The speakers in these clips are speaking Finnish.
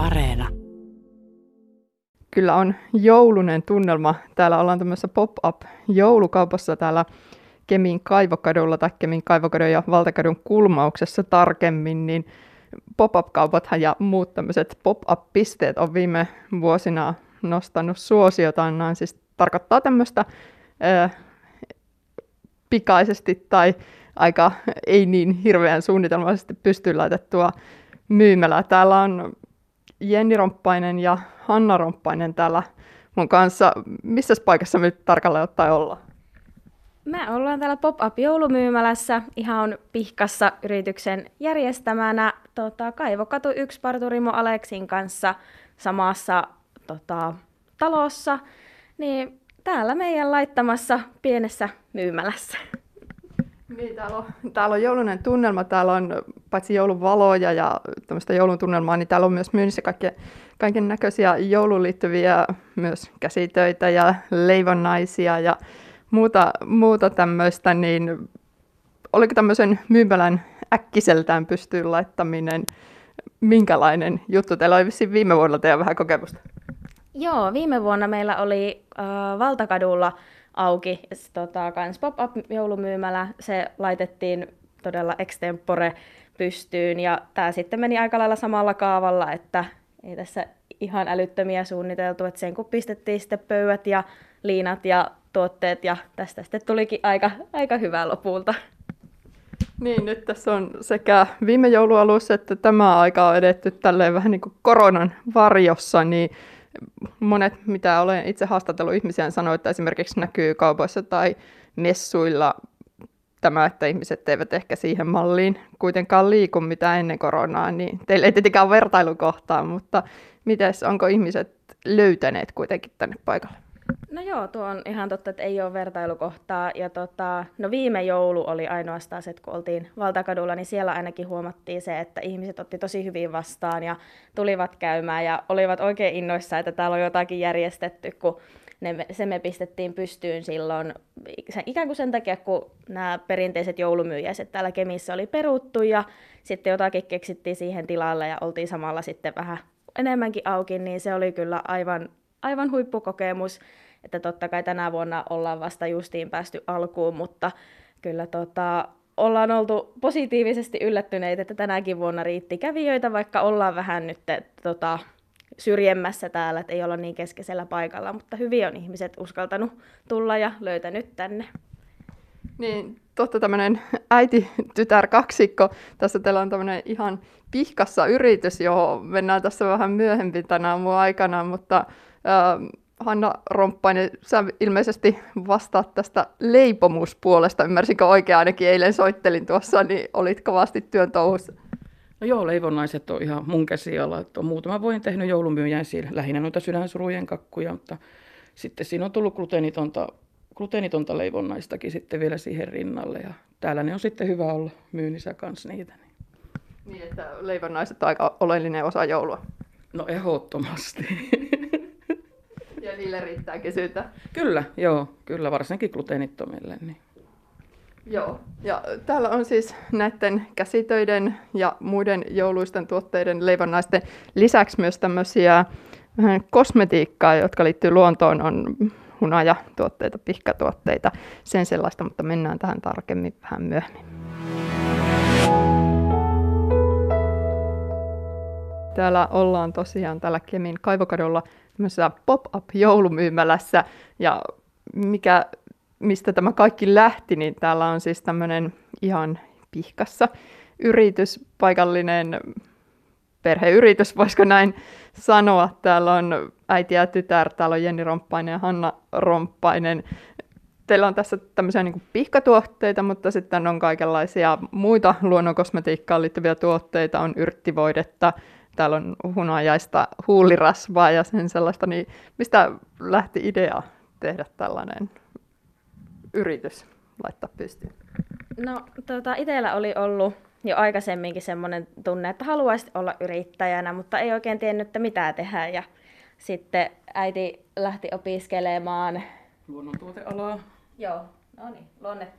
Areena. Kyllä on joulunen tunnelma. Täällä ollaan tämmöisessä pop-up joulukaupassa täällä Kemin kaivokadulla tai Kemin kaivokadun ja valtakadun kulmauksessa tarkemmin, niin pop-up-kaupathan ja muut tämmöiset pop-up-pisteet on viime vuosina nostanut suosiotaan. Siis tarkoittaa tämmöistä äh, pikaisesti tai aika ei niin hirveän suunnitelmallisesti pystyyn laitettua myymälää. Täällä on Jenni Romppainen ja Hanna Romppainen täällä mun kanssa. Missä paikassa me tarkalleen ottaen ollaan? Me ollaan täällä Pop-Up joulumyymälässä ihan pihkassa yrityksen järjestämänä tota, Kaivokatu 1 Parturimo Aleksin kanssa samassa tota, talossa. Niin täällä meidän laittamassa pienessä myymälässä. Niin, täällä on, täällä on joulunen tunnelma, täällä on paitsi joulun valoja ja tämmöistä joulun tunnelmaa, niin täällä on myös myynnissä kaikkea, kaiken näköisiä jouluun liittyviä myös käsitöitä ja leivonnaisia ja muuta, muuta tämmöistä, niin oliko tämmöisen myymälän äkkiseltään pystyyn laittaminen minkälainen juttu? Teillä oli vissiin viime vuonna teidän vähän kokemusta. Joo, viime vuonna meillä oli äh, Valtakadulla auki tota, kans pop-up joulumyymälä. Se laitettiin todella extempore pystyyn ja tämä sitten meni aika lailla samalla kaavalla, että ei tässä ihan älyttömiä suunniteltu, että sen kun pistettiin sitten pöydät ja liinat ja tuotteet ja tästä sitten tulikin aika, aika hyvää lopulta. Niin, nyt tässä on sekä viime joulualussa että tämä aika on edetty tälleen vähän niin kuin koronan varjossa, niin monet, mitä olen itse haastatellut ihmisiä, sanoo, että esimerkiksi näkyy kaupoissa tai messuilla tämä, että ihmiset eivät ehkä siihen malliin kuitenkaan liiku mitä ennen koronaa, niin teillä ei tietenkään ole vertailukohtaa, mutta miten onko ihmiset löytäneet kuitenkin tänne paikalle? No joo, tuo on ihan totta, että ei ole vertailukohtaa. Ja tota, no viime joulu oli ainoastaan se, että kun oltiin Valtakadulla, niin siellä ainakin huomattiin se, että ihmiset otti tosi hyvin vastaan ja tulivat käymään ja olivat oikein innoissa, että täällä on jotakin järjestetty, kun ne, se me pistettiin pystyyn silloin ikään kuin sen takia, kun nämä perinteiset joulumyyjäiset täällä Kemissä oli peruttu ja sitten jotakin keksittiin siihen tilalle ja oltiin samalla sitten vähän enemmänkin auki, niin se oli kyllä aivan aivan huippukokemus, että totta kai tänä vuonna ollaan vasta justiin päästy alkuun, mutta kyllä tota, ollaan oltu positiivisesti yllättyneitä, että tänäkin vuonna riitti kävijöitä, vaikka ollaan vähän nyt tota, syrjemmässä täällä, että ei olla niin keskeisellä paikalla, mutta hyvin on ihmiset uskaltanut tulla ja löytänyt tänne. Niin, totta tämmöinen äiti-tytär kaksikko. Tässä teillä on tämmöinen ihan pihkassa yritys, johon mennään tässä vähän myöhemmin tänä aamun aikana, mutta Hanna Romppainen, sä ilmeisesti vastaat tästä leipomuspuolesta. Ymmärsinkö oikein ainakin eilen soittelin tuossa, niin olit kovasti työn touhussa. No joo, leivonnaiset on ihan mun käsiala. Että on muutama vuoden tehnyt joulumyyjän siinä, lähinnä noita sydänsurujen kakkuja, mutta sitten siinä on tullut gluteenitonta, gluteenitonta leivonnaistakin sitten vielä siihen rinnalle. Ja täällä ne on sitten hyvä olla myynnissä kanssa niitä. Niin. niin, että leivonnaiset on aika oleellinen osa joulua. No ehdottomasti. Niille riittää kysytä. Kyllä, joo, kyllä, varsinkin gluteenittomille. Niin. Joo, ja täällä on siis näiden käsitöiden ja muiden jouluisten tuotteiden leivonnaisten lisäksi myös tämmöisiä kosmetiikkaa, jotka liittyy luontoon, on hunajatuotteita, pihkatuotteita, sen sellaista, mutta mennään tähän tarkemmin vähän myöhemmin. Täällä ollaan tosiaan täällä Kemin kaivokadolla tämmöisessä pop-up-joulumyymälässä. Ja mikä, mistä tämä kaikki lähti, niin täällä on siis tämmöinen ihan pihkassa yritys, paikallinen perheyritys, voisiko näin sanoa. Täällä on äiti ja tytär, täällä on Jenni Romppainen ja Hanna Romppainen. Teillä on tässä tämmöisiä niin pihkatuotteita, mutta sitten on kaikenlaisia muita luonnonkosmetiikkaan liittyviä tuotteita. On yrttivoidetta, täällä on hunajaista huulirasvaa ja sen sellaista, niin mistä lähti idea tehdä tällainen yritys laittaa pystyyn? No tota, itsellä oli ollut jo aikaisemminkin semmoinen tunne, että haluaisit olla yrittäjänä, mutta ei oikein tiennyt, että mitä tehdä. Ja sitten äiti lähti opiskelemaan luonnontuotealaa. Joo, no niin,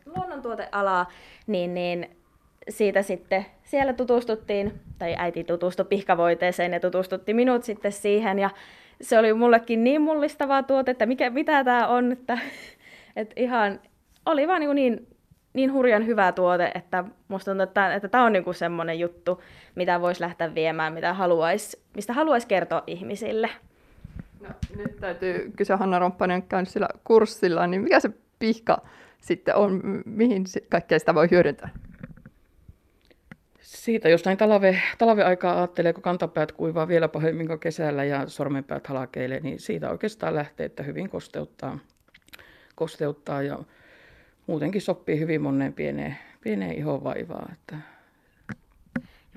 luonnontuotealaa, niin, niin siitä sitten siellä tutustuttiin, tai äiti tutustui pihkavoiteeseen ja tutustutti minut sitten siihen. Ja se oli mullekin niin mullistavaa tuote, että mikä, mitä tämä on, että, että ihan oli vaan niin, niin, niin hurjan hyvä tuote, että musta tuntuu, että, että tämä on niin semmoinen juttu, mitä voisi lähteä viemään, mitä haluais, mistä haluaisi kertoa ihmisille. No, nyt täytyy kysyä Hanna Romppanen käynyt sillä kurssilla, niin mikä se pihka sitten on, mihin kaikkea sitä voi hyödyntää? Siitä, jos näin talve, talveaikaa ajattelee, kun kantapäät kuivaa vielä pahemmin kuin kesällä ja sormenpäät halakeilee, niin siitä oikeastaan lähtee, että hyvin kosteuttaa, kosteuttaa ja muutenkin sopii hyvin moneen pieneen, pieneen ihonvaivaan. Että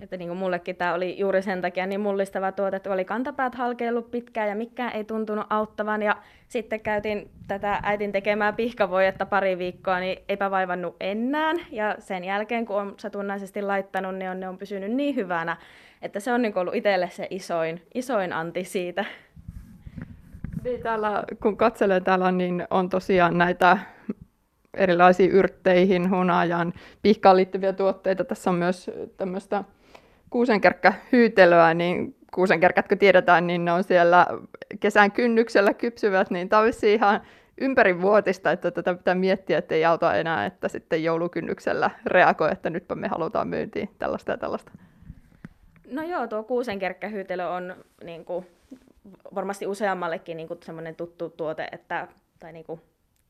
että niin kuin mullekin tämä oli juuri sen takia niin mullistava tuote, että oli kantapäät halkeillut pitkään ja mikään ei tuntunut auttavan. Ja sitten käytin tätä äitin tekemää pihkavoidetta pari viikkoa, niin eipä vaivannut enää. Ja sen jälkeen, kun on satunnaisesti laittanut, niin on, ne on pysynyt niin hyvänä, että se on niin ollut itselle se isoin, isoin anti siitä. Niin, täällä, kun katselee täällä, niin on tosiaan näitä erilaisiin yrtteihin, hunajan, pihkaan liittyviä tuotteita. Tässä on myös tämmöistä kuusenkerkkähyytelöä, niin kuusenkerkät, kun tiedetään, niin ne on siellä kesän kynnyksellä kypsyvät, niin tämä olisi ihan ympärivuotista, että tätä pitää miettiä, että ei auta enää, että sitten joulukynnyksellä reagoi, että nytpä me halutaan myyntiin tällaista ja tällaista. No joo, tuo kuusenkerkkähyytelö on niin kuin, varmasti useammallekin niin kuin, tuttu tuote, että, tai niin kuin,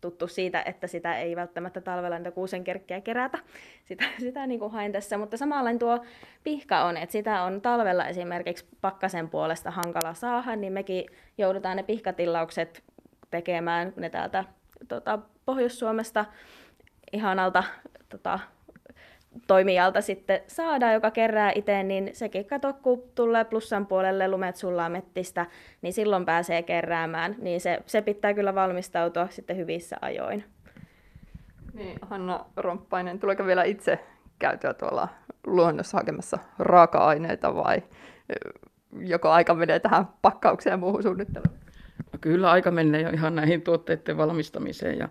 tuttu siitä, että sitä ei välttämättä talvella niitä kuusenkerkkiä kerätä. Sitä, sitä niin kuin hain tässä, mutta samalla tuo pihka on, että sitä on talvella esimerkiksi pakkasen puolesta hankala saada, niin mekin joudutaan ne pihkatillaukset tekemään ne täältä tota, Pohjois-Suomesta ihanalta tota, toimijalta sitten saadaan, joka kerää itse, niin sekin kato, kun tulee plussan puolelle lumet sullaa mettistä, niin silloin pääsee keräämään. Niin se, se pitää kyllä valmistautua sitten hyvissä ajoin. Niin, Hanna Romppainen, tuleeko vielä itse käytyä tuolla luonnossa hakemassa raaka-aineita vai joko aika menee tähän pakkaukseen ja muuhun suunnitteluun? No kyllä aika menee jo ihan näihin tuotteiden valmistamiseen ja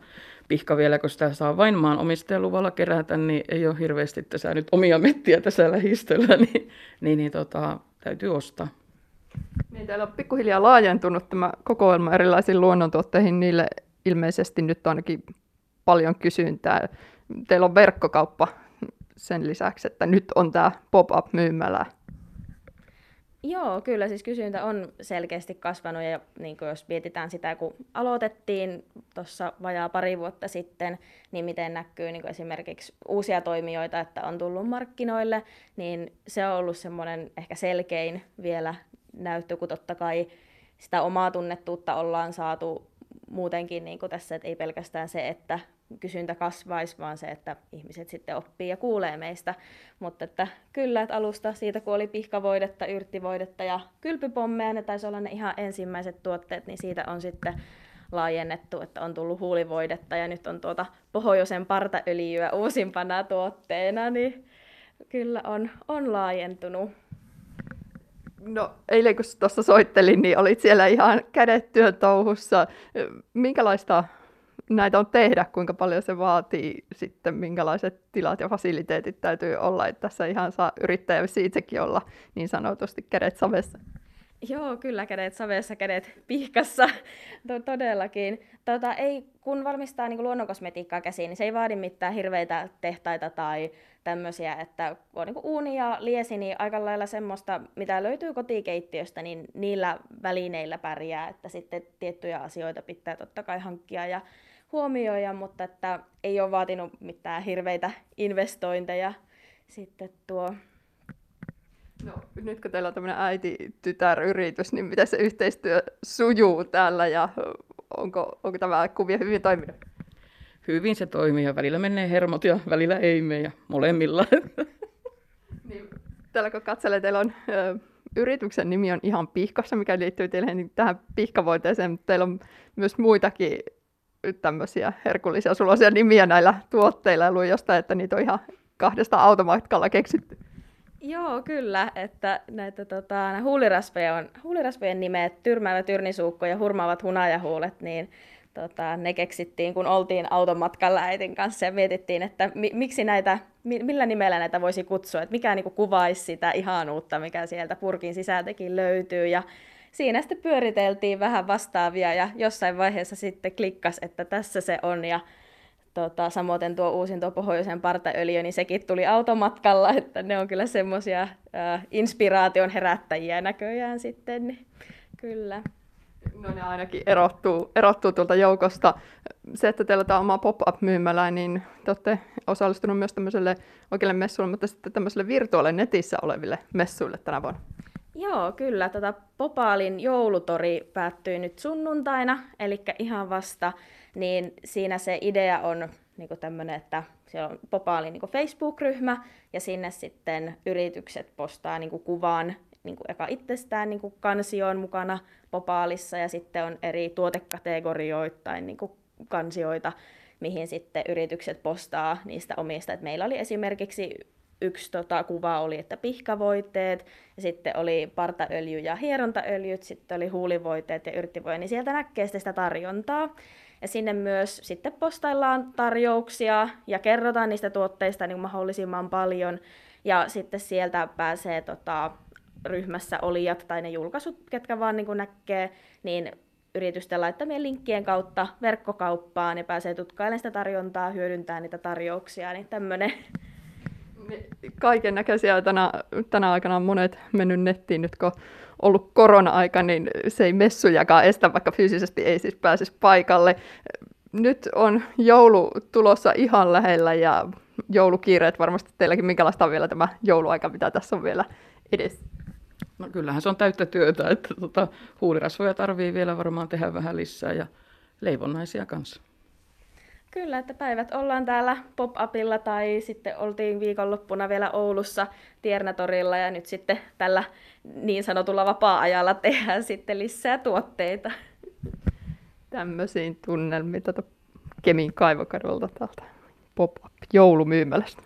pihka vielä, kun sitä saa vain maan omistajaluvalla kerätä, niin ei ole hirveästi tässä nyt omia mettiä tässä lähistöllä, niin, niin, niin tota, täytyy ostaa. Niin, täällä on pikkuhiljaa laajentunut tämä kokoelma erilaisiin luonnontuotteihin. Niille ilmeisesti nyt ainakin paljon kysyntää. Teillä on verkkokauppa sen lisäksi, että nyt on tämä pop-up-myymälä Joo, kyllä siis kysyntä on selkeästi kasvanut ja niin kuin jos mietitään sitä, kun aloitettiin tuossa vajaa pari vuotta sitten, niin miten näkyy niin kuin esimerkiksi uusia toimijoita, että on tullut markkinoille, niin se on ollut semmoinen ehkä selkein vielä näyttö, kun totta kai sitä omaa tunnettuutta ollaan saatu muutenkin niin kuin tässä, että ei pelkästään se, että kysyntä kasvaisi, vaan se, että ihmiset sitten oppii ja kuulee meistä. Mutta että kyllä, että alusta siitä kun oli pihkavoidetta, yrttivoidetta ja kylpypommeja, ne taisi olla ne ihan ensimmäiset tuotteet, niin siitä on sitten laajennettu, että on tullut huulivoidetta ja nyt on tuota pohjoisen partaöljyä uusimpana tuotteena, niin kyllä on, on laajentunut. No eilen kun tuossa soittelin, niin olit siellä ihan kädet työn touhussa. Minkälaista näitä on tehdä, kuinka paljon se vaatii sitten, minkälaiset tilat ja fasiliteetit täytyy olla, että tässä ihan saa yrittäjä itsekin olla niin sanotusti kädet savessa. Joo, kyllä kädet savessa, kädet pihkassa, todellakin. Tota, ei, kun valmistaa niin luonnonkosmetiikkaa käsiin, niin se ei vaadi mitään hirveitä tehtaita tai tämmöisiä, että on niin uuni ja liesi, niin aika lailla semmoista, mitä löytyy kotikeittiöstä, niin niillä välineillä pärjää, että sitten tiettyjä asioita pitää totta kai hankkia ja huomioida, mutta että ei ole vaatinut mitään hirveitä investointeja sitten tuo. No, nyt kun teillä on tämmöinen äiti-tytär-yritys, niin miten se yhteistyö sujuu täällä ja onko, onko tämä kuvia hyvin toiminut? Hyvin se toimii ja välillä menee hermot ja välillä ei mene ja molemmilla. niin, täällä kun katselee, teillä on ö, yrityksen nimi on ihan pihkassa, mikä liittyy teille niin tähän pihkavoiteeseen, mutta teillä on myös muitakin tämmöisiä herkullisia sulosia nimiä näillä tuotteilla luin jostain, että niitä on ihan kahdesta automatkalla keksitty. Joo, kyllä, että näitä tota, huulirasvoja on, huulirasvojen nimet, tyrmäävä tyrnisuukko ja hurmaavat hunajahuulet, niin tota, ne keksittiin, kun oltiin automatkalla äitin kanssa ja mietittiin, että mi- miksi näitä, mi- millä nimellä näitä voisi kutsua, että mikä niin kuvaisi sitä ihanuutta, mikä sieltä purkin sisältäkin löytyy. Ja siinä sitten pyöriteltiin vähän vastaavia ja jossain vaiheessa sitten klikkas, että tässä se on ja tota, samoin tuo uusin tuo pohjoisen partaöljy, niin sekin tuli automatkalla, että ne on kyllä semmoisia äh, inspiraation herättäjiä näköjään sitten, niin kyllä. No ne ainakin erottuu, erottuu tuolta joukosta. Se, että teillä tämä oma pop-up-myymälä, niin te olette osallistunut myös tämmöiselle oikealle messuille, mutta sitten tämmöiselle virtuaalille netissä oleville messuille tänä vuonna. Joo, kyllä. Tota, Popaalin joulutori päättyi nyt sunnuntaina, eli ihan vasta, niin siinä se idea on niin tämmöinen, että siellä on Popaalin niin Facebook-ryhmä, ja sinne sitten yritykset postaa niin kuvan niin eka itsestään niin kansioon mukana Popaalissa, ja sitten on eri tuotekategorioittain niin kansioita, mihin sitten yritykset postaa niistä omista. Et meillä oli esimerkiksi yksi tota, kuva oli, että pihkavoiteet, ja sitten oli partaöljy ja hierontaöljyt, sitten oli huulivoiteet ja yrttivoja, niin sieltä näkee sitä tarjontaa. Ja sinne myös sitten postaillaan tarjouksia ja kerrotaan niistä tuotteista niin mahdollisimman paljon. Ja sitten sieltä pääsee tota, ryhmässä olijat tai ne julkaisut, ketkä vaan niin näkee, niin yritysten laittamien linkkien kautta verkkokauppaan ja pääsee tutkailemaan sitä tarjontaa, hyödyntää niitä tarjouksia, niin tämmöinen kaiken näköisiä tänä, tänä aikana on monet mennyt nettiin nyt, kun ollut korona-aika, niin se ei messujakaan estä, vaikka fyysisesti ei siis pääsisi paikalle. Nyt on joulu tulossa ihan lähellä ja joulukiireet varmasti teilläkin. Minkälaista on vielä tämä jouluaika, mitä tässä on vielä edessä? No kyllähän se on täyttä työtä, että tota, huulirasvoja tarvii vielä varmaan tehdä vähän lisää ja leivonnaisia kanssa. Kyllä, että päivät ollaan täällä pop-upilla tai sitten oltiin viikonloppuna vielä Oulussa Tiernatorilla ja nyt sitten tällä niin sanotulla vapaa-ajalla tehdään sitten lisää tuotteita. Tämmöisiin tunnelmiin tätä Kemin kaivokadolta täältä pop-up joulumyymälästä.